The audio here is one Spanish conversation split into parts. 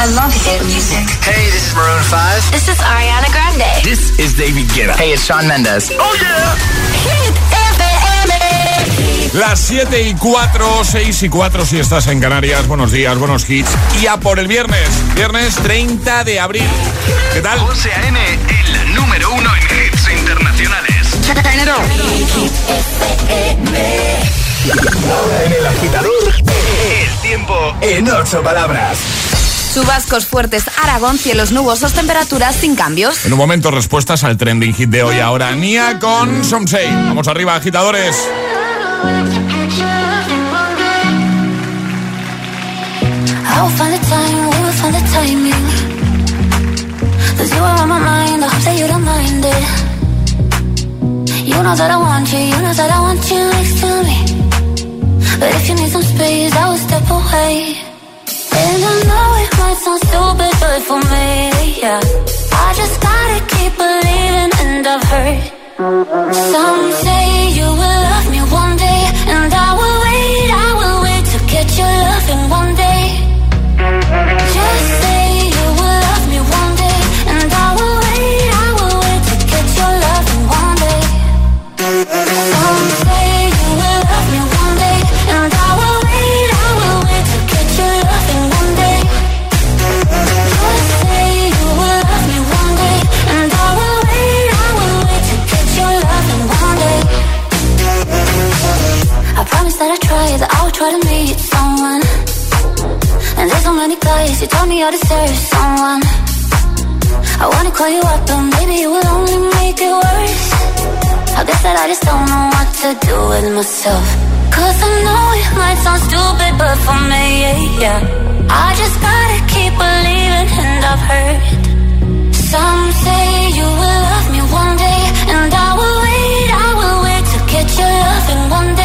I love hit music. Hey, this is Maroon 5. This is Ariana Grande. This is David Guetta. Hey, it's Sean Mendes. Oh, yeah. Hit FM. Las 7 y 4, 6 y 4 si estás en Canarias. Buenos días, buenos hits. Y a por el viernes, viernes 30 de abril. ¿Qué tal? José A.M., el número uno en hits internacionales. Ahora en el agitador, el tiempo en ocho palabras. Chubascos fuertes, Aragón, cielos nubosos, temperaturas sin cambios. En un momento, respuestas al trending hit de hoy. Ahora, Nia con Somsei. Vamos arriba, agitadores. I will find the time, we will find the timing. Cause you are on my mind, I hope that you don't mind it. You know that I want you, you know that I want you next to me. But if you need some space, I will step away. And I know it might sound stupid, but for me, yeah. I just gotta keep believing, and I've heard. Some say you will so you told me I deserve someone. I wanna call you up, but maybe it will only make it worse. I guess that I just don't know what to do with myself. Cause I know it might sound stupid, but for me, yeah, yeah. I just gotta keep believing, and I've heard. Some say you will love me one day, and I will wait, I will wait to get your love loving one day.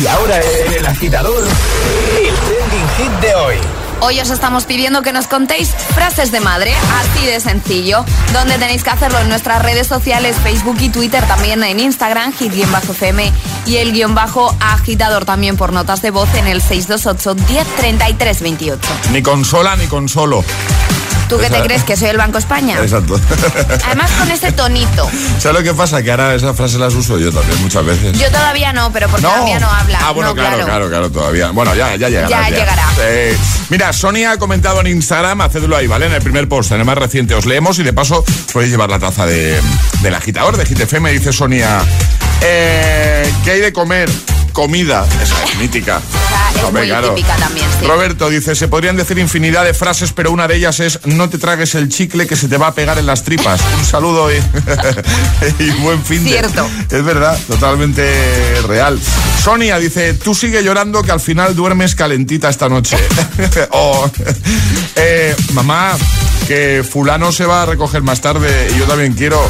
Y ahora en el agitador, el trending hit de hoy. Hoy os estamos pidiendo que nos contéis frases de madre, así de sencillo, donde tenéis que hacerlo en nuestras redes sociales, Facebook y Twitter, también en Instagram, hit-fm y el guion bajo agitador también por notas de voz en el 628 1033 28. Ni consola ni consolo. ¿Tú qué te crees que soy el Banco España? Exacto. Además con ese tonito. ¿Sabes lo que pasa? Que ahora esas frases las uso yo también muchas veces. Yo todavía no, pero porque todavía no habla. Ah, bueno, No, claro, claro, claro, todavía. Bueno, ya, ya llegará. Ya llegará. Mira, Sonia ha comentado en Instagram, hacedlo ahí, ¿vale? En el primer post, en el más reciente, os leemos y de paso podéis llevar la taza de, del agitador de GTFM. Dice Sonia, eh, ¿qué hay de comer? Comida. Esa es mítica. Esa es Hombre, muy claro. típica también, sí. Roberto dice, se podrían decir infinidad de frases, pero una de ellas es, no te tragues el chicle que se te va a pegar en las tripas. Un saludo y, y buen fin de... Cierto. Es verdad, totalmente real. Sonia dice, tú sigue llorando que al final duermes calentita esta noche. o, eh, mamá, que fulano se va a recoger más tarde y yo también quiero.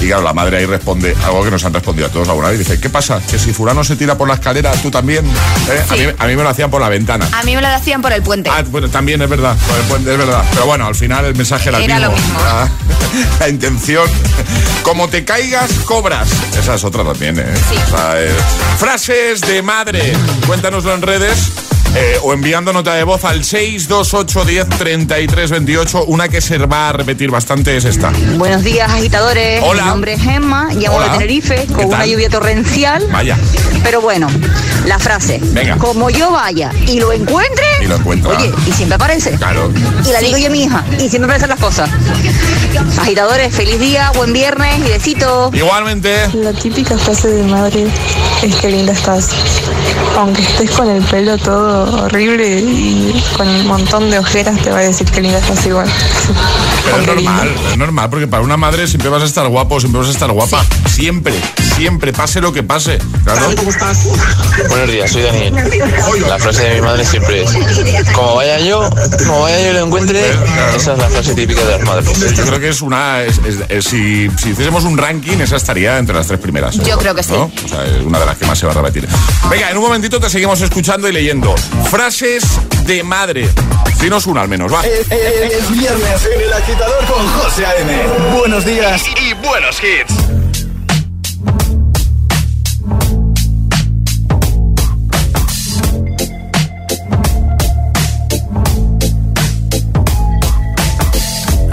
Y claro, la madre ahí responde algo que nos han respondido a todos alguna vez. Dice, ¿qué pasa? Que si fulano se tira por la escalera, tú también. ¿Eh? A, mí, a mí me lo hacían por la ventana. A mí me lo hacían por el puente. Ah, bueno, también es verdad, por el puente, es verdad. Pero bueno, al final el mensaje era, el lo mismo. La, la intención. Como te caigas, cobras. Esa es otra también, ¿eh? Sí. O sea, eh, frases de madre. Cuéntanoslo en redes. Eh, o enviando nota de voz al 628 10 33 28. Una que se va a repetir bastante es esta. Buenos días, agitadores. Hola. Mi nombre es Emma, llamo Hola. de Tenerife ¿Qué con una lluvia torrencial. Vaya. Pero bueno, la frase. Venga. Como yo vaya y lo encuentre. Y lo encuentra. Oye, y siempre aparece. Claro. Y la digo yo a mi hija. Y siempre aparecen las cosas. Agitadores, feliz día, buen viernes y besitos. Igualmente. La típica frase de madre es que linda estás. Aunque estés con el pelo todo horrible y con un montón de ojeras, te va a decir que linda estás igual. Pero es normal, es normal, porque para una madre siempre vas a estar guapo, siempre vas a estar guapa. Siempre, siempre, pase lo que pase. Claro. Buenos días, soy Daniel. La frase de mi madre siempre es, como vaya yo, como vaya yo y lo encuentre, Claro. esa es la frase típica de las madres. Yo creo que es una. es- es- es- si, si hiciésemos un ranking, esa estaría entre las tres primeras. Yo creo que sí. ¿no? O sea, es una de las que más se va a repetir. Venga, en un momentito te seguimos escuchando y leyendo. Frases de madre. Dinos una al menos, va. Es, es- es viernes en el agitador con José A.M. Buenos días y buenos hits.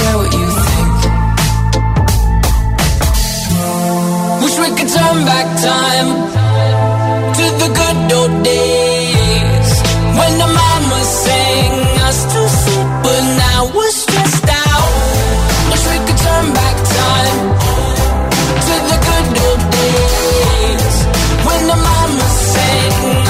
care what you think. Wish we could turn back time to the good old days when the mama sang us to sleep, but now we're stressed out. Wish we could turn back time to the good old days when the mama sang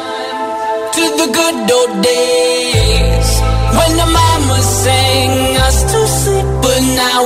to the good old days. When the mama sang us to sleep, but now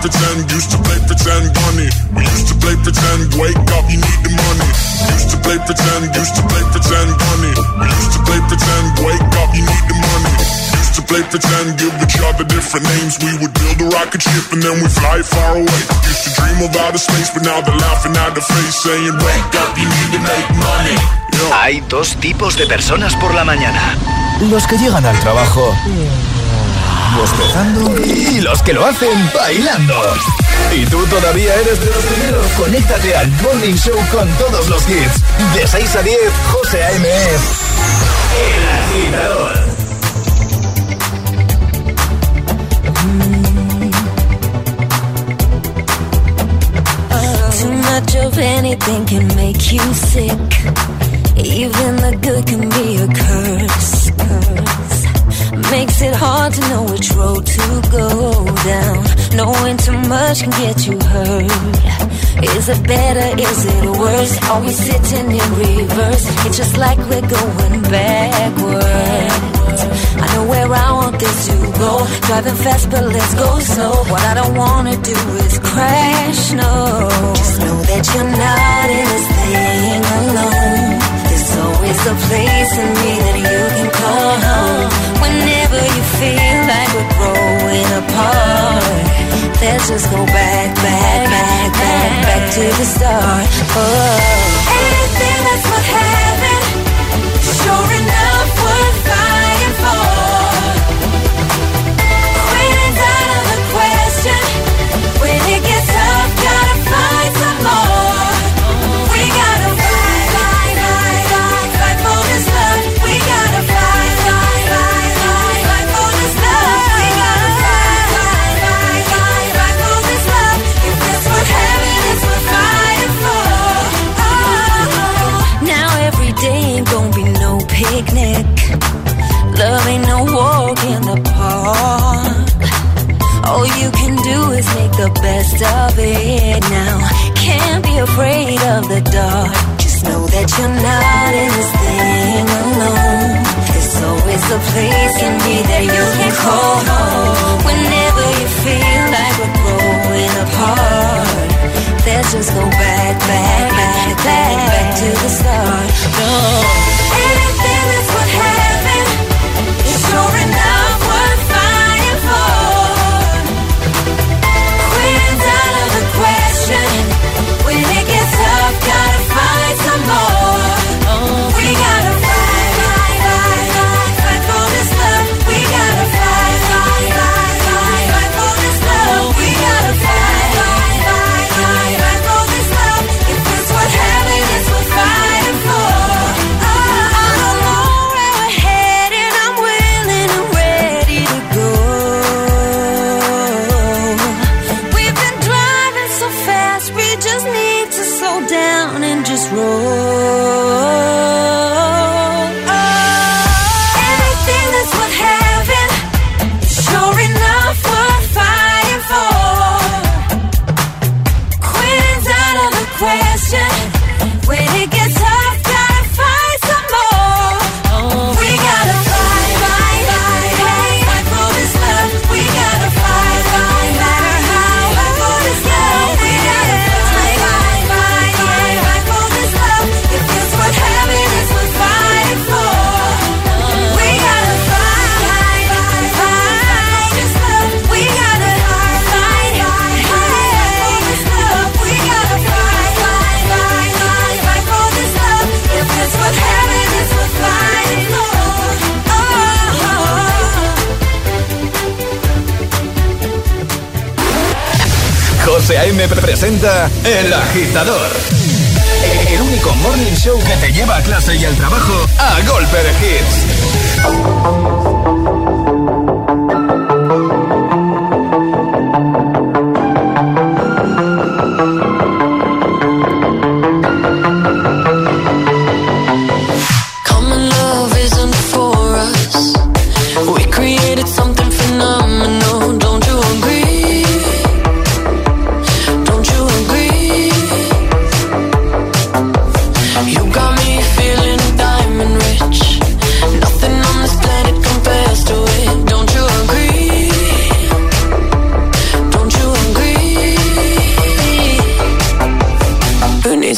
pretend, used to play pretend, bunny. We used to play pretend, wake up, you need the money. Used to play pretend, used to play pretend, bunny. We used to play pretend, wake up, you need the money. Used to play pretend, give each other different names. We would build a rocket ship and then we fly far away. Used to dream of outer space, but now they're laughing at the face, saying, wake up, you need to make money. Yo. Hay dos tipos de personas por la mañana. Los que llegan al trabajo bostezando y los que lo hacen bailando. Y tú todavía eres de los primeros. Conéctate al Morning Show con todos los hits. De 6 a 10, José A.M. El agitador. Too much of anything can make you sick. Even the good can be a curse. makes it hard to know which road to go down. Knowing too much can get you hurt. Is it better? Is it worse? Are we sitting in reverse? It's just like we're going backwards. I know where I want this to go. Driving fast, but let's go slow. What I don't wanna do is crash. No, just know that you're not in this thing alone. It's a place in me that you can call home whenever you feel like we're growing apart. Let's just go back, back, back, back, back to the start. Oh, everything that's presenta El Agitador. El único morning show que te lleva a clase y al trabajo a golpe de hits.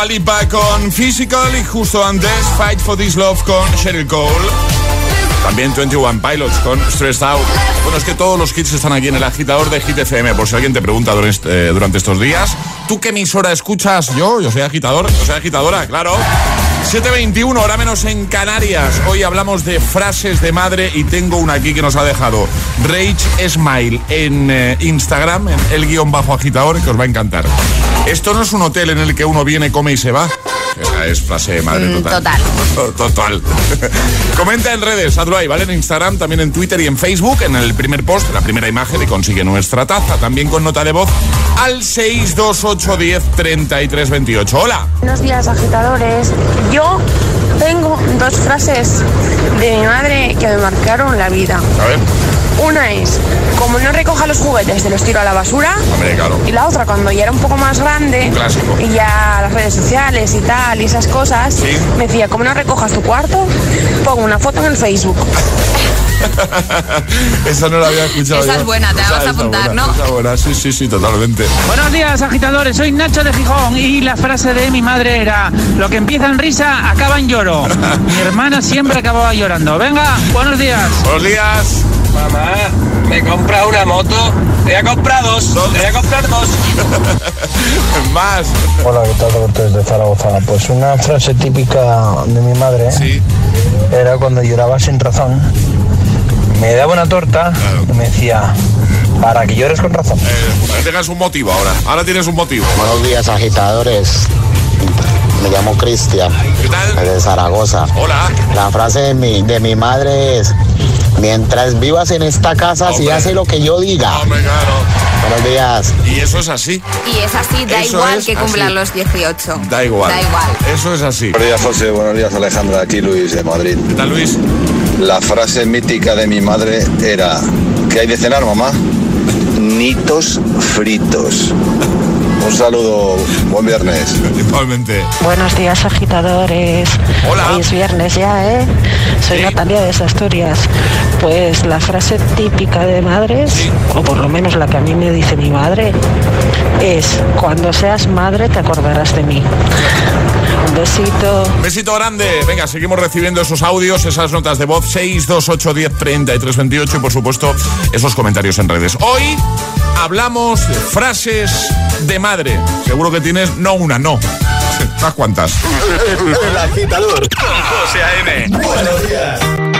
Physical. Dua Lipa con Physical y justo antes Fight for This Love con Sheryl Cole. También 21 Pilots con Stressed Out. Bueno, es que todos los hits están aquí en el agitador de Hit FM. Por si alguien te pregunta eh, durante estos días, ¿tú qué emisora escuchas? Yo, yo soy agitador, yo soy agitadora, claro. 7.21, hora menos en Canarias. Hoy hablamos de frases de madre y tengo una aquí que nos ha dejado Rage Smile en eh, Instagram, en el guion bajo agitador, que os va a encantar. Esto no es un hotel en el que uno viene, come y se va. Esa es frase de madre Mm, total. total. Total. Comenta en redes, hazlo ahí, ¿vale? En Instagram, también en Twitter y en Facebook, en el primer post, la primera imagen y consigue nuestra taza. También con nota de voz al 628103328. Hola. Buenos días, agitadores. Yo tengo dos frases de mi madre que me marcaron la vida. A ver. Una es, como no recoja los juguetes, te los tiro a la basura. Hombre, claro. Y la otra, cuando ya era un poco más grande, Un clásico. y ya las redes sociales y tal, y esas cosas, Sí. me decía, como no recojas tu cuarto, pongo una foto en el Facebook. Esa no la había escuchado. Esa yo. es buena, te la vas a apuntar, buena, ¿no? esa buena, sí, sí, sí, totalmente. Buenos días, agitadores. Soy Nacho de Gijón y la frase de mi madre era: Lo que empieza en risa acaba en lloro. Mi hermana siempre acababa llorando. Venga, buenos días. Buenos días. Mamá, me compra una moto. Te voy a comprar dos. Te voy a comprar dos. Más. Hola, ¿qué tal? Cortés de Zaragoza. Pues una frase típica de mi madre era cuando lloraba sin razón. Me daba una torta y me decía, para que llores con razón. Eh, para que tengas un motivo ahora. Ahora tienes un motivo. Buenos días, agitadores. Me llamo Cristian, de Zaragoza. Hola. La frase de mi, de mi madre es, mientras vivas en esta casa, si hace lo que yo diga. Hombre, claro. Buenos días. Y eso es así. Y es así, da Eso igual es que cumplan así. los 18. Da igual. Da igual. Eso es así. Buenos días, José. Buenos días, Alejandra. Aquí Luis de Madrid. ¿Qué tal, Luis? La frase mítica de mi madre era: ¿Qué hay de cenar, mamá? Nitos fritos. Un saludo, buen viernes. Igualmente. Buenos días, agitadores. Hola. Hoy es viernes ya, ¿eh? Soy Natalia de Asturias. Pues la frase típica de madres, o por lo menos la que a mí me dice mi madre, es, cuando seas madre te acordarás de mí. Un besito. Un besito grande. Venga, seguimos recibiendo esos audios, esas notas de voz 628103328 y por supuesto esos comentarios en redes. Hoy hablamos de frases de madre. Seguro que tienes no una, no. Unas cuantas. El agitador con José A.M. Buenos días.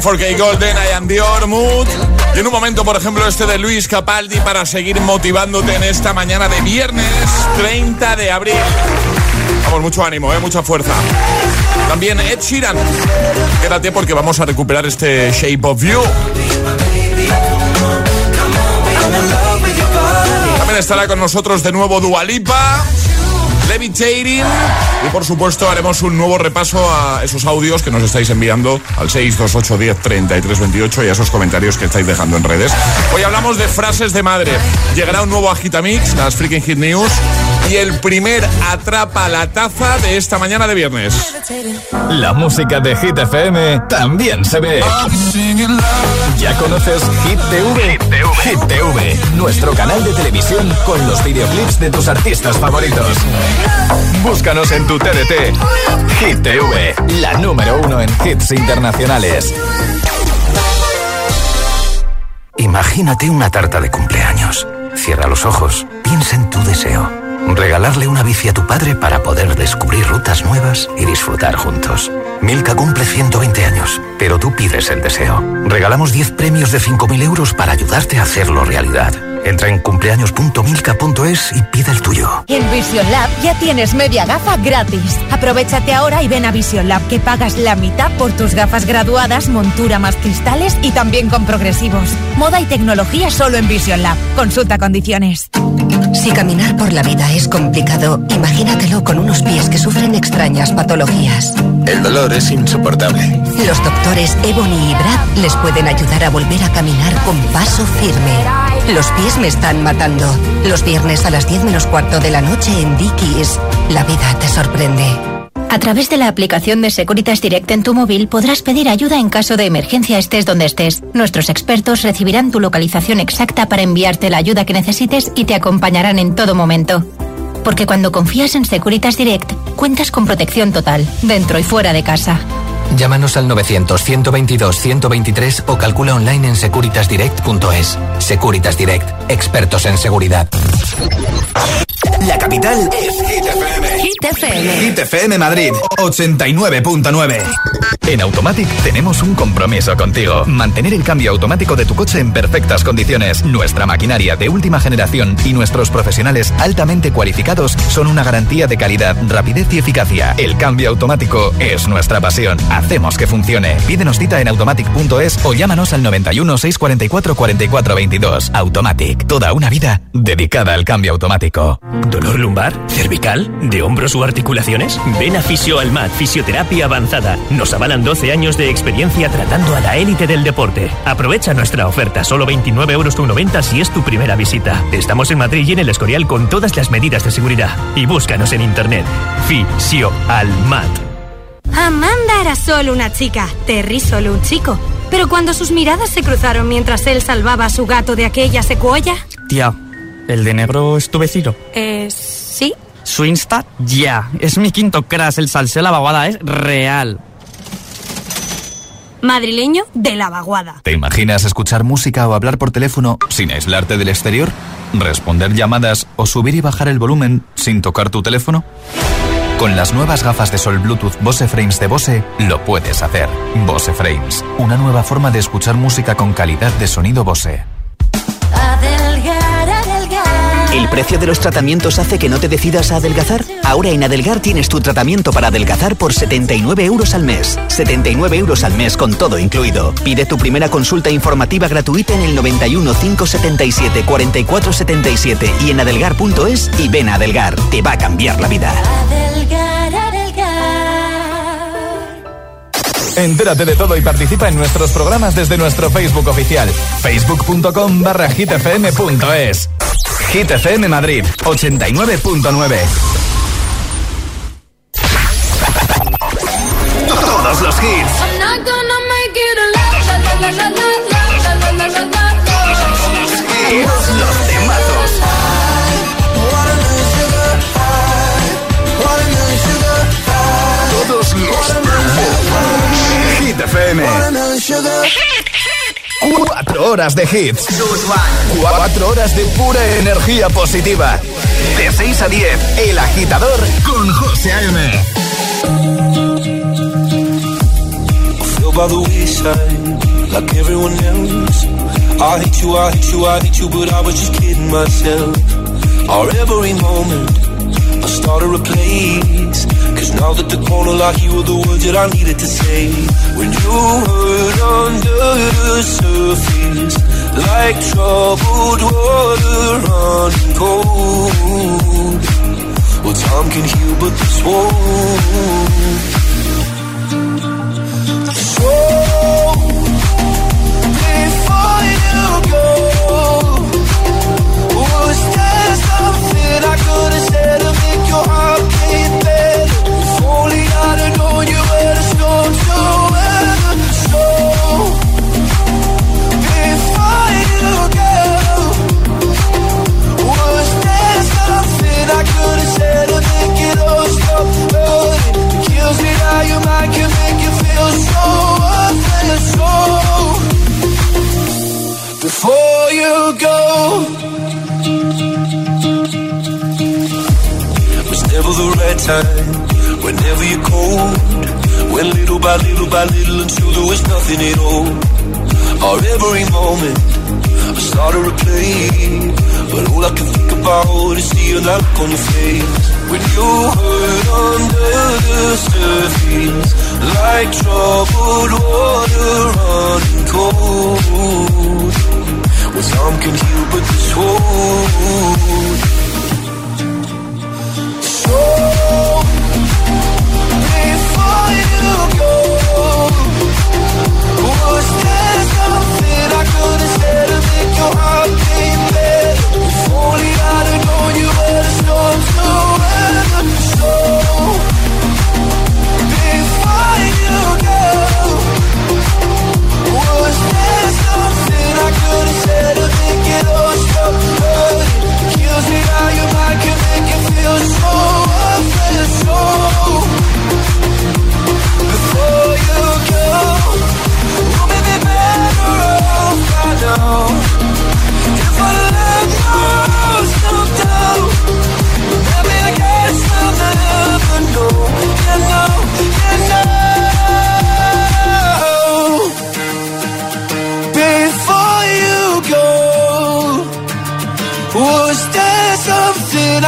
4K Golden, I am Dior, Y en un momento, por ejemplo, este de Luis Capaldi para seguir motivándote en esta mañana de viernes 30 de abril. Vamos, mucho ánimo, ¿eh? mucha fuerza. También Ed Sheeran. Quédate porque vamos a recuperar este Shape of You. También estará con nosotros de nuevo Dualipa. Levitating y por supuesto haremos un nuevo repaso a esos audios que nos estáis enviando al 628 10 33 28 y a esos comentarios que estáis dejando en redes. Hoy hablamos de frases de madre. Llegará un nuevo Agitamix, las Freaking Hit News y el primer atrapa la taza de esta mañana de viernes. La música de Hit FM también se ve. ¿Ya conoces Hit TV? Hit TV, nuestro canal de televisión con los videoclips de tus artistas favoritos. Búscanos en tu TDT. Hit TV, la número uno en hits internacionales. Imagínate una tarta de cumpleaños. Cierra los ojos, piensa en tu deseo. Regalarle una bici a tu padre para poder descubrir rutas nuevas y disfrutar juntos. Milka cumple 120 años, pero tú pides el deseo. Regalamos 10 premios de 5.000 euros para ayudarte a hacerlo realidad. Entra en cumpleaños.milka.es y pide el tuyo. En Vision Lab ya tienes media gafa gratis. Aprovechate ahora y ven a Vision Lab que pagas la mitad por tus gafas graduadas, montura más cristales y también con progresivos. Moda y tecnología solo en Vision Lab. Consulta condiciones. Si caminar por la vida es complicado, imagínatelo con unos pies que sufren extrañas patologías. El dolor es insoportable. Los doctores Ebony y Brad les pueden ayudar a volver a caminar con paso firme. Los pies me están matando. Los viernes a las 10 menos cuarto de la noche en Dickies. La vida te sorprende. A través de la aplicación de Securitas Direct en tu móvil podrás pedir ayuda en caso de emergencia estés donde estés. Nuestros expertos recibirán tu localización exacta para enviarte la ayuda que necesites y te acompañarán en todo momento. Porque cuando confías en Securitas Direct, cuentas con protección total, dentro y fuera de casa. Llámanos al 900-122-123 o calcula online en securitasdirect.es. Securitas Direct, expertos en seguridad. La capital es Hit FM. Hit FM. Hit FM Madrid 89.9. En Automatic tenemos un compromiso contigo. Mantener el cambio automático de tu coche en perfectas condiciones. Nuestra maquinaria de última generación y nuestros profesionales altamente cualificados son una garantía de calidad, rapidez y eficacia. El cambio automático es nuestra pasión. Hacemos que funcione. Pídenos cita en automatic.es o llámanos al 91 644 44 22. Automatic. Toda una vida dedicada al cambio automático. ¿Dolor lumbar? ¿Cervical? ¿De hombros u articulaciones? Ven a Fisio Almat, Fisioterapia Avanzada. Nos avalan 12 años de experiencia tratando a la élite del deporte. Aprovecha nuestra oferta, solo 29,90 euros si es tu primera visita. Estamos en Madrid y en el Escorial con todas las medidas de seguridad. Y búscanos en internet. Fisio Almat. Amanda era solo una chica, Terry solo un chico. Pero cuando sus miradas se cruzaron mientras él salvaba a su gato de aquella secuoya... Tía, ¿el de negro es tu vecino? Eh, sí. Su Insta, ya. Es mi quinto crash, el salseo de la vaguada es real. Madrileño de la vaguada. ¿Te imaginas escuchar música o hablar por teléfono sin aislarte del exterior? ¿Responder llamadas o subir y bajar el volumen sin tocar tu teléfono? Con las nuevas gafas de sol Bluetooth Bose Frames de Bose, lo puedes hacer. Bose Frames, una nueva forma de escuchar música con calidad de sonido Bose. ¿El precio de los tratamientos hace que no te decidas a adelgazar? Ahora en Adelgar tienes tu tratamiento para adelgazar por 79 euros al mes. 79 euros al mes con todo incluido. Pide tu primera consulta informativa gratuita en el 91 577 44 77 y en adelgar.es y ven a Adelgar. Te va a cambiar la vida. Adelgar, adelgar. Entérate de todo y participa en nuestros programas desde nuestro Facebook oficial, facebook.com barra hitfm.es. Hit FM Madrid 89.9. Todos los hits. Todos los temazos. Todos los temazos. Hit FM. Cuatro horas de hits. Cuatro horas de pura energía positiva. De 6 a 10, El Agitador con José A.M. By the wayside, like everyone else. I hate you, I hate you, I hate you, but I was just kidding myself. Our every moment, started a place. Cause now that the corner lock, you were the words that I needed to say. When you hurt under the surface, like troubled water running cold. Well, time can heal, but this won't. That look on your face. When you hurt under the surface, like troubled water running cold. Well, some can heal, but this won't.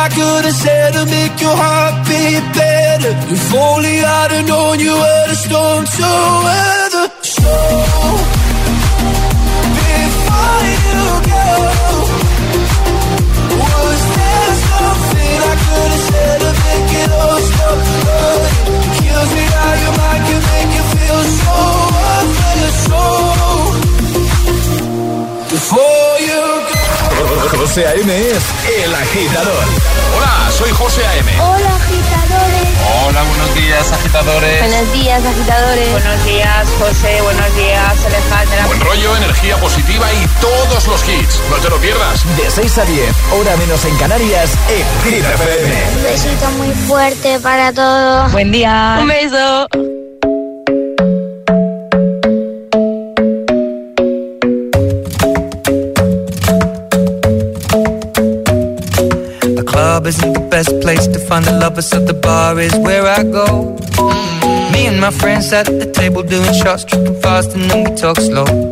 I could have said to make your heart beat better? If only I'd have known you were the storm to weather. José A.M. es El Agitador. Hola, soy José A.M. Hola, agitadores. Hola, buenos días, agitadores. Buenos días, agitadores. Buenos días, José. Buenos días, Alejandra. Buen rollo, energía positiva y todos los hits. No te lo pierdas. De 6 a 10, hora menos en Canarias, en Hit FM. Un besito muy fuerte para todos. Buen día. Un beso. Find the bar is where I go. Me and my friends at the table doing shots, tripping fast, and then we talk slow.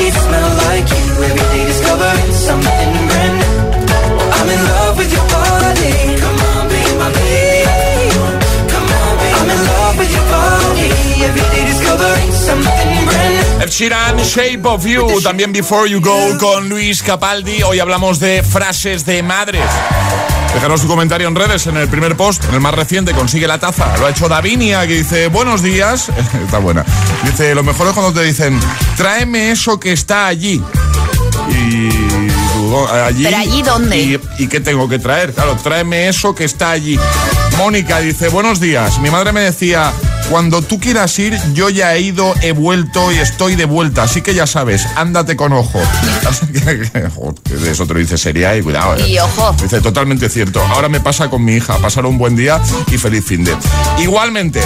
Sheets smell like you. Every day discovering something brand new. I'm in love with your body. Come on, be my baby. Come on, be I'm in love with your body. Every day discovering something brand Shape of You, también Before You Go con Luis Capaldi. Hoy hablamos de frases de madres. Déjanos tu comentario en redes, en el primer post, en el más reciente, consigue la taza. Lo ha hecho Davinia, que dice, buenos días. está buena. Dice, lo mejor es cuando te dicen, tráeme eso que está allí. Y tú, allí. ¿Pero allí dónde? Y, ¿Y qué tengo que traer? Claro, tráeme eso que está allí. Mónica dice, buenos días. Mi madre me decía, cuando tú quieras ir, yo ya he ido, he vuelto y estoy de vuelta. Así que ya sabes, ándate con ojo. Eso te lo dice seria y cuidado. ¿eh? Y ojo. Dice, totalmente cierto. Ahora me pasa con mi hija. Pasar un buen día y feliz fin de. Igualmente,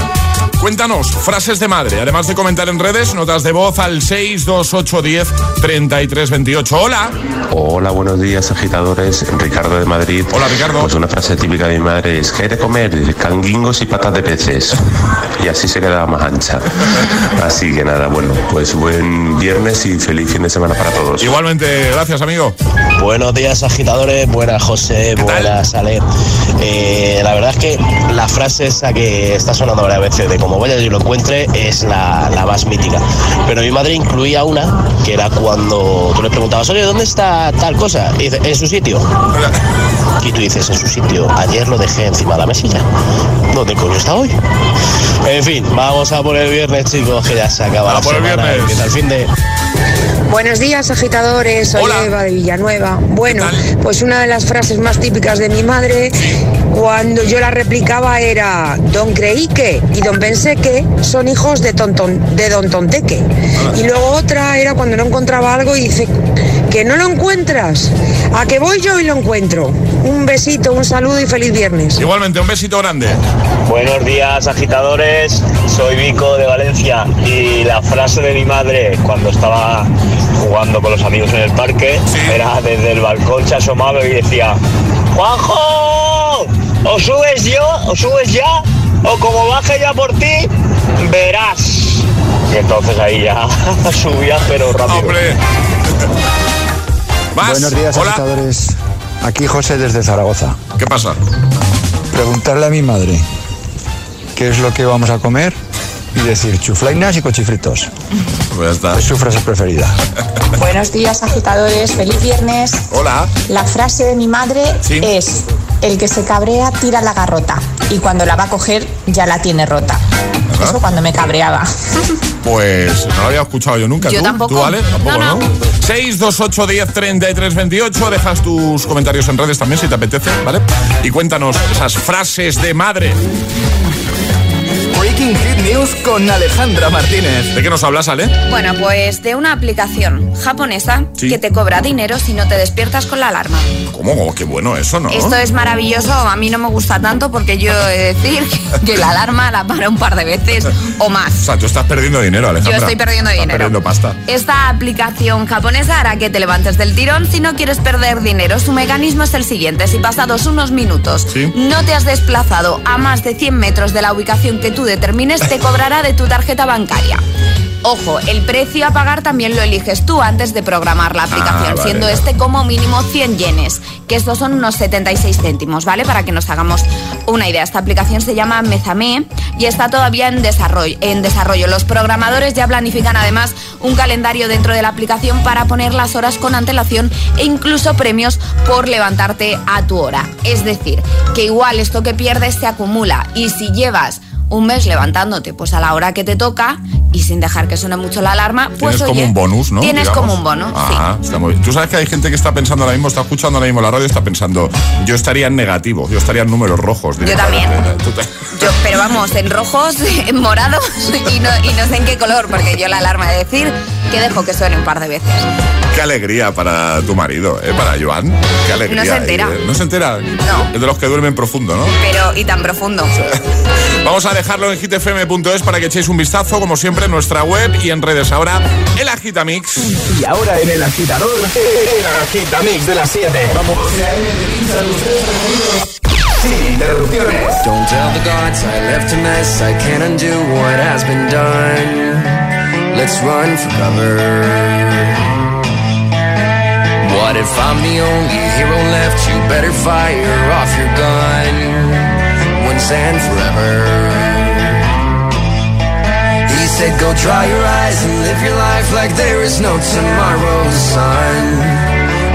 cuéntanos frases de madre. Además de comentar en redes, notas de voz al 62810 3328. Hola. Hola, buenos días, agitadores. Ricardo de Madrid. Hola, Ricardo. Pues una frase típica de mi madre es: ¿qué hay de comer? Canguingos y patas de peces. Y así se quedaba más ancha. Así que nada, bueno, pues buen viernes y feliz fin de semana para todos. Igualmente, gracias, amigo. Buenos días, agitadores. Buenas, José. Buenas, Ale. Eh, la verdad es que la frase esa que está sonando varias veces de como vaya y lo encuentre es la, la más mítica. Pero mi madre incluía una que era cuando tú le preguntabas, oye, ¿dónde está tal cosa? Y dice, en su sitio. Y tú dices, en su sitio. Ayer lo dejé encima de la mesilla. ¿Dónde coño está hoy? En fin, vamos a por el viernes, chicos, que ya se acaba A la por el viernes. Que tal fin de... Buenos días, agitadores. Soy Hola. Eva de Villanueva. Bueno, pues una de las frases más típicas de mi madre, cuando yo la replicaba era Don creí que y Don pensé que son hijos de, tonton, de Don Tonteque. Y luego otra era cuando no encontraba algo y dice que no lo encuentras, a que voy yo y lo encuentro. Un besito, un saludo y feliz viernes. Igualmente, un besito grande. Buenos días, agitadores. Soy Vico de Valencia y la frase de mi madre cuando estaba jugando con los amigos en el parque era desde el balcón se asomaba y decía: ¡Juanjo! ¿O subes yo? ¿O subes ya? ¿O como baje ya por ti? Verás. Y entonces ahí ya subía, pero rápido. ¡Hombre! Vas. Buenos días, Hola. agitadores. Aquí José desde Zaragoza. ¿Qué pasa? Preguntarle a mi madre qué es lo que vamos a comer y decir chuflainas y cochifritos. Pues ya está. Es su frase preferida. Buenos días, agitadores. Feliz viernes. Hola. La frase de mi madre Sí. es: el que se cabrea tira la garrota y cuando la va a coger ya la tiene rota. Eso cuando me cabreaba. Pues no lo había escuchado yo nunca. Yo ¿Tú? tampoco. ¿Tú, Ale? Tampoco, No, ¿no? no. 628 10 33 28. Dejas tus comentarios en redes también si te apetece, ¿vale? Y cuéntanos esas frases de madre. Hit News con Alejandra Martínez. ¿De qué nos hablas, Ale? Bueno, pues de una aplicación japonesa que te cobra dinero si no te despiertas con la alarma. ¿Cómo? Qué bueno eso, ¿no? Esto es maravilloso. A mí no me gusta tanto porque yo he de decir que la alarma la paro un par de veces o más. O sea, tú estás perdiendo dinero, Alejandra. Yo estoy perdiendo estás dinero. perdiendo pasta. Esta aplicación japonesa hará que te levantes del tirón si no quieres perder dinero. Su mecanismo es el siguiente. Si pasados unos minutos Sí. no te has desplazado a más de 100 metros de la ubicación que tú determines, te cobrará de tu tarjeta bancaria. Ojo, el precio a pagar también lo eliges tú antes de programar la aplicación, Ah, vale, siendo vale. este como mínimo 100 yenes, que estos son unos 76 céntimos, ¿vale? Para que nos hagamos una idea. Esta aplicación se llama Mezame y está todavía en desarrollo, en desarrollo. Los programadores ya planifican además un calendario dentro de la aplicación para poner las horas con antelación e incluso premios por levantarte a tu hora. Es decir, que igual esto que pierdes se acumula y si llevas un mes levantándote pues a la hora que te toca y sin dejar que suene mucho la alarma, pues Tienes como un bonus, ¿no? Tienes Digamos. como un bono, sí. Ah, está muy bien. Tú sabes que hay gente que está pensando ahora mismo, está escuchando ahora mismo la radio, está pensando, yo estaría en negativo, yo estaría en números rojos. Yo también. Yo, pero vamos, en rojos, en morados y no, y no sé en qué color, porque yo la alarma de decir que dejo que suene un par de veces. Qué alegría para tu marido, ¿eh? Para Joan. Qué alegría. No se entera. ¿eh? No se entera. No. Es de los que duermen profundo, ¿no? Pero, y tan profundo. Vamos a dejarlo en hitfm.es para que echéis un vistazo, como siempre, en nuestra web y en redes. Ahora, el Agitamix. Y ahora en el agitador, el agitamix de las 7. Vamos. Sin interrupciones. Don't tell the gods I left a mess. I can't undo what has been done. Let's run for cover. What if I'm the only hero left? You better fire off your gun once and forever. He said, Go dry your eyes and live your life like there is no tomorrow, son.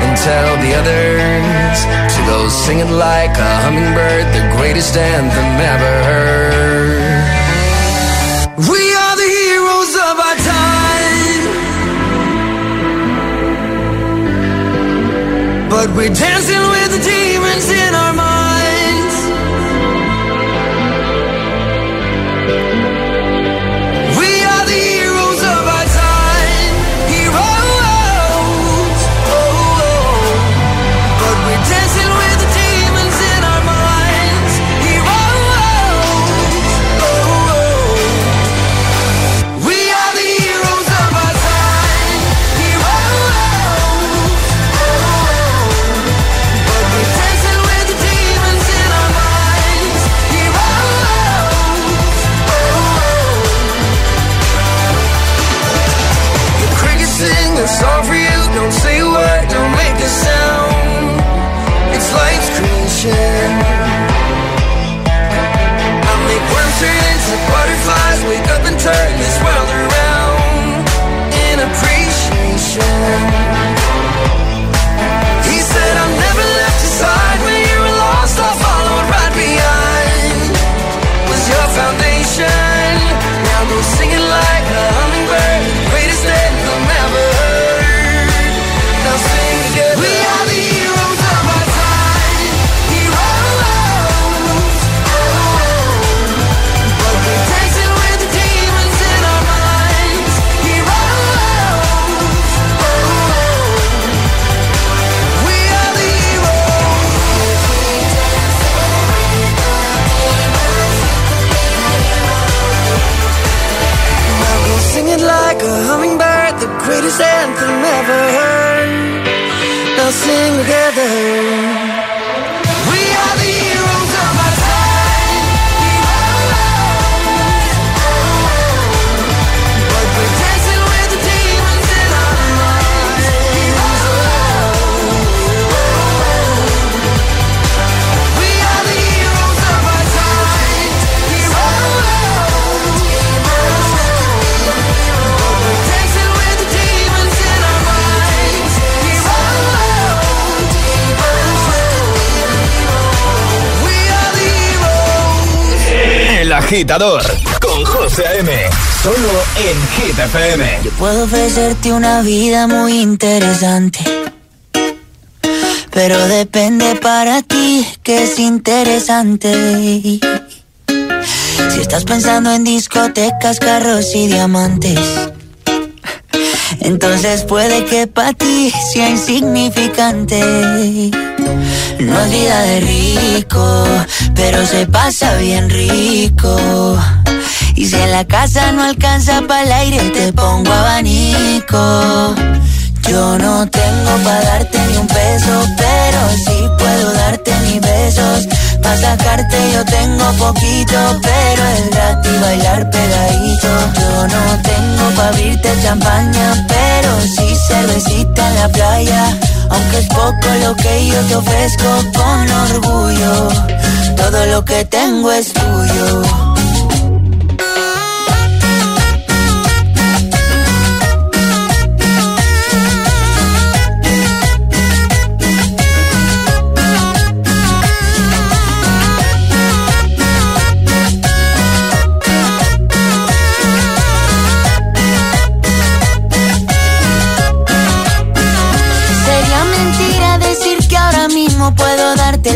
And tell the others to go singing like a hummingbird, the greatest anthem ever heard. But we're dancing with the demons in our sing together. Agitador con José A.M. Solo en Hit. Yo puedo ofrecerte una vida muy interesante. Pero depende para ti que es interesante. Si estás pensando en discotecas, carros y diamantes. Entonces puede que para ti sea insignificante. No es vida de rico, pero se pasa bien rico. Y si en la casa no alcanza para el aire, te pongo abanico. Yo no tengo para darte ni un peso, pero sí puedo darte mis besos. Pa' sacarte yo tengo poquito, pero es gratis bailar pegadito. Yo no tengo pa' abrirte champaña, pero sí cervecita en la playa. Aunque es poco lo que yo te ofrezco con orgullo, todo lo que tengo es tuyo.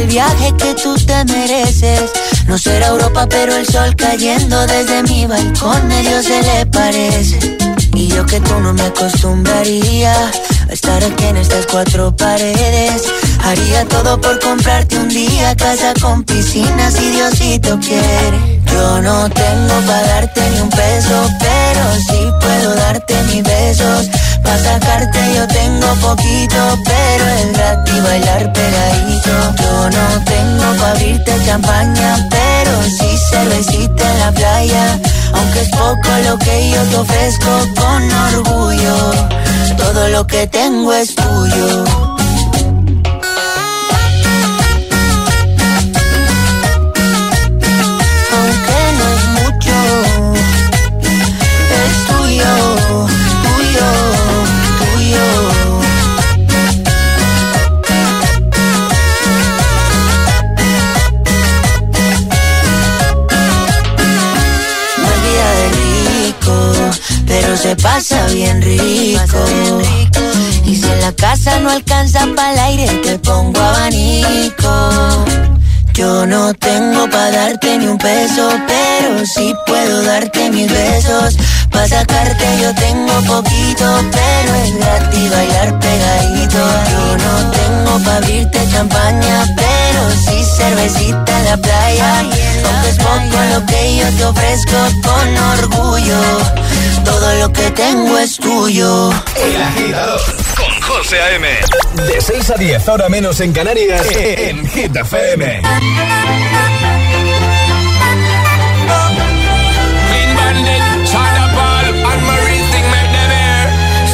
El viaje que tú te mereces. No será Europa, pero el sol cayendo desde mi balcón medio se le parece. Y yo que tú no me acostumbraría a estar aquí en estas cuatro paredes. Haría todo por comprarte un día casa con piscina si Diosito quiere. Yo no tengo para darte ni un peso, pero sí puedo darte mis besos. Pa' sacarte yo tengo poquito, pero es gratis bailar pegadito. Yo no tengo pa' abrirte champaña, pero sí cervecita en la playa. Aunque es poco lo que yo te ofrezco con orgullo, todo lo que tengo es tuyo. Se pasa bien rico. Y si en la casa no alcanza para el aire, te pongo abanico. Yo no tengo para darte ni un peso, pero sí puedo darte mis besos. Pa' sacarte yo tengo poquito, pero es gratis bailar pegadito. Yo no tengo pa' abrirte champaña, pero sí cervecita en la playa. Aunque es poco lo que yo te ofrezco con orgullo todo lo que tengo es tuyo. El agitador con José A.M. De 6 a 10, ahora menos en Canarias, en Hit FM.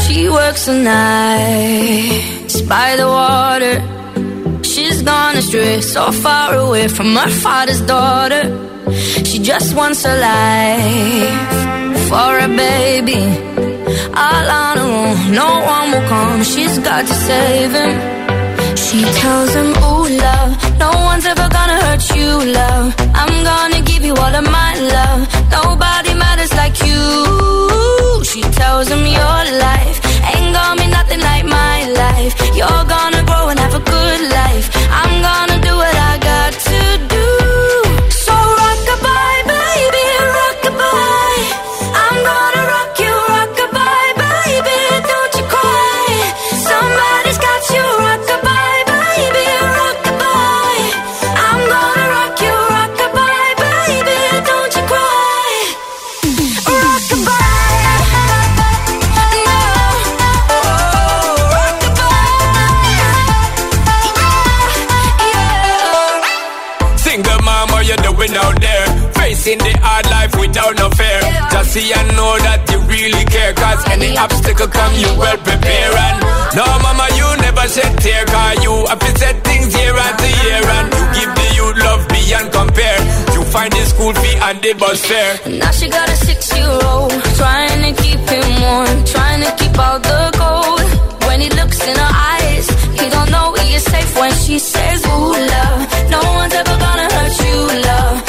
She works the night by the water. She's gone astray, so far away from her father's daughter. She just wants a life for a baby. All her own, no one will come. She's got to save him. She tells him, Ooh, love, no one's ever gonna hurt you, love. I'm gonna give you all of my love. Nobody matters like you. She tells him, Your life ain't gonna be nothing like my life. You're gonna grow and have a good life. I'm any obstacle come, you well prepare. And no, mama, you never shed tear. Cause you have to set things year after year. And you give the youth love beyond compare. You find the school fee and the bus fare. Now she got a six-year-old Trying to keep him warm Trying to keep out the cold When he looks in her eyes He don't know he is safe when she says Ooh, love No one's ever gonna hurt you, love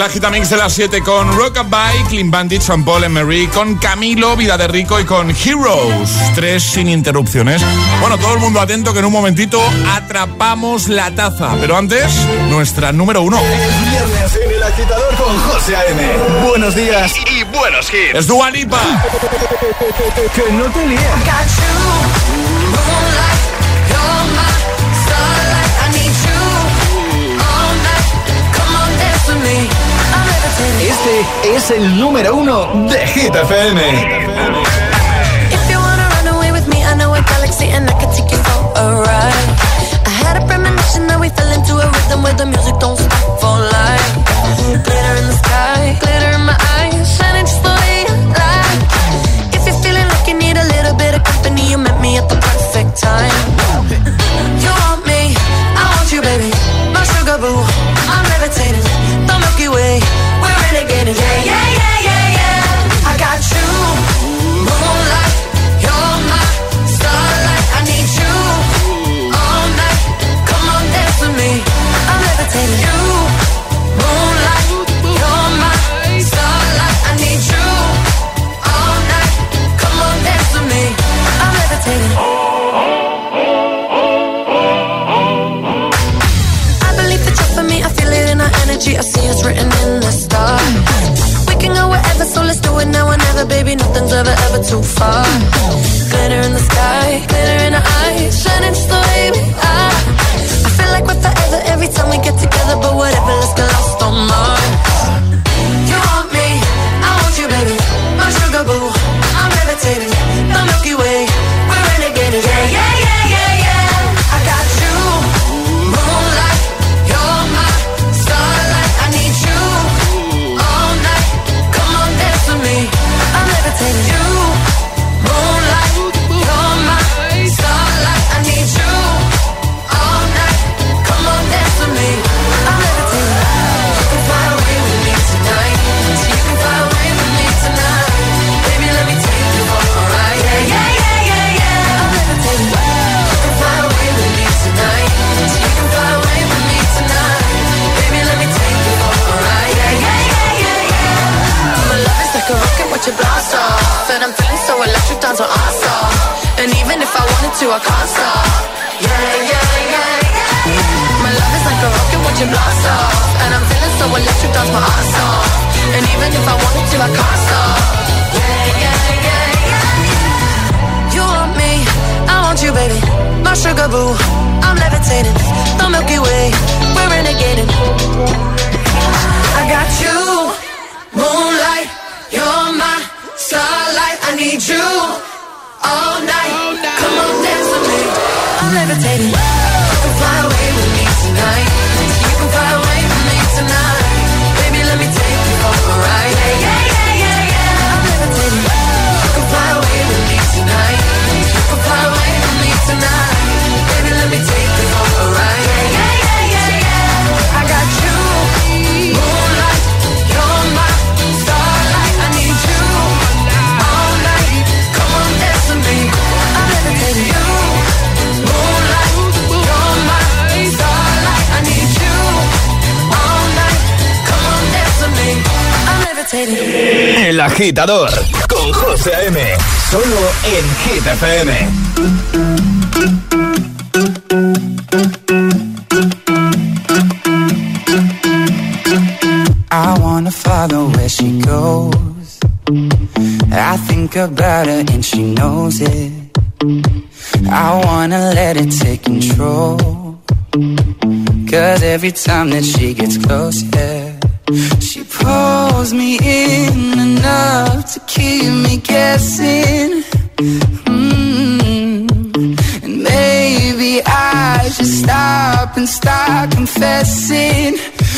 El agitamix de las 7 con Rockabye, Clean Bandit, Sean Paul Marie, con Camilo, Vida de Rico y con Heroes. Tres sin interrupciones. Bueno, todo el mundo atento que en un momentito atrapamos la taza. Pero antes, nuestra número uno. Es viernes en el agitador con José A.M. Buenos días y, buenos hits. Es Dualipa. que no te líes. Este es el número uno de Hit FM. If you wanna run away with me, I know a galaxy and I can take you for a ride. I had a premonition that we fell into a rhythm where the music don't stop for life. Glitter in the sky, glitter in my eyes, shining just the way. If you're feeling like you need a little bit of company, you met me at the perfect time. You want me, I want you, baby. My sugar boo, I'm levitating. The Milky Way, Yeah, yeah, yeah, yeah, yeah. I got you, moonlight. You're my starlight. I need you all night. Come on, dance with me. I'm levitating. You, Nothing's ever, ever too far. Glitter in the sky, glitter in our eyes, shining just the way we are. I feel like we're forever every time we get together, but whatever, let's get lost on Mars. Agitador con José A.M. Solo en Hit FM. I wanna follow where she goes. I think about her and she knows it. I wanna let it take control. Cause every time that she gets close, yeah, She pulls me in enough to keep me guessing. Mm. And maybe I should stop and start confessing.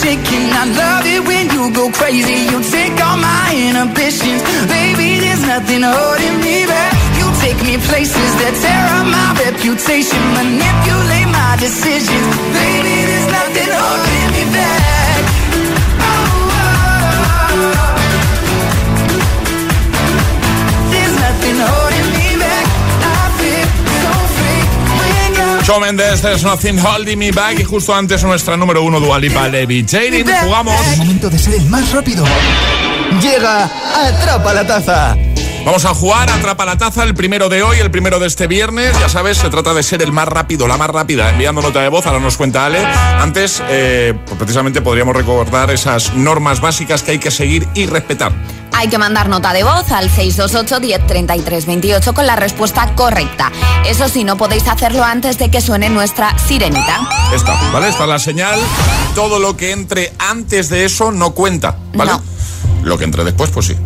Shaking. I love it when you go crazy. You take all my inhibitions. Baby, there's nothing holding me back. You take me places that tear up my reputation. Manipulate my decisions. Baby, there's nothing holding me back. Oh, oh, oh. oh. Shawn Mendes, There's Nothing Holding Me Back. Y justo antes nuestra número uno, Dualipa Levitating. Jugamos. Es momento de ser el más rápido. Llega Atrapa la Taza. Vamos a jugar, atrapa la taza, el primero de hoy, el primero de este viernes. Ya sabes, se trata de ser el más rápido, la más rápida, enviando nota de voz, ahora nos cuenta Ale. Antes, eh, pues precisamente podríamos recordar esas normas básicas que hay que seguir y respetar. Hay que mandar nota de voz al 628-103328 con la respuesta correcta. Eso sí, no podéis hacerlo antes de que suene nuestra sirenita. Esta, ¿vale? Esta es la señal. Todo lo que entre antes de eso no cuenta, ¿vale? No. Lo que entre después, pues sí.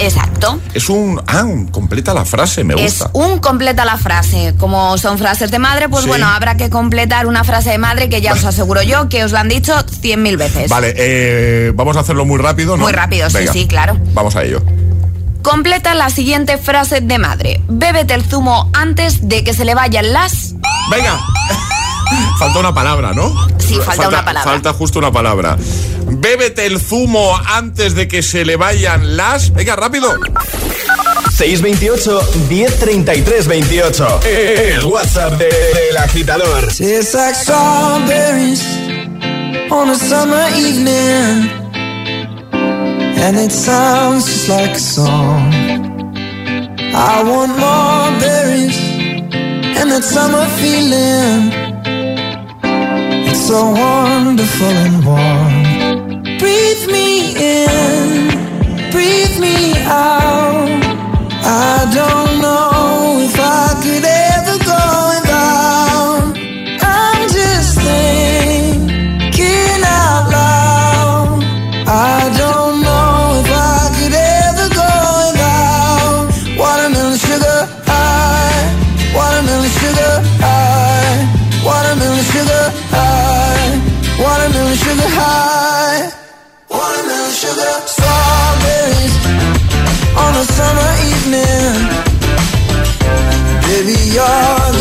Exacto. Es un... Ah, un- completa la frase, me Es gusta. un completa la frase. Como son frases de madre, pues Sí. bueno, habrá que completar una frase de madre que ya os aseguro yo que os lo han dicho cien mil veces. Vale, eh, vamos a hacerlo muy rápido, ¿no? Muy rápido, sí, Venga, sí, claro. Vamos a ello. Completa la siguiente frase de madre. Bébete el zumo antes de que se le vayan las... Venga. falta una palabra, ¿no? Sí, falta una palabra. Falta justo una palabra. Bébete el zumo antes de que se le vayan las... Venga, rápido. 628 1033 28. El WhatsApp de- del agitador. Tastes like strawberries on a summer evening, and it sounds just like a song. I want more berries and that summer feeling. It's so wonderful and warm. Breathe me in, breathe me out. I don't know if I could ever Baby,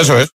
Eso es.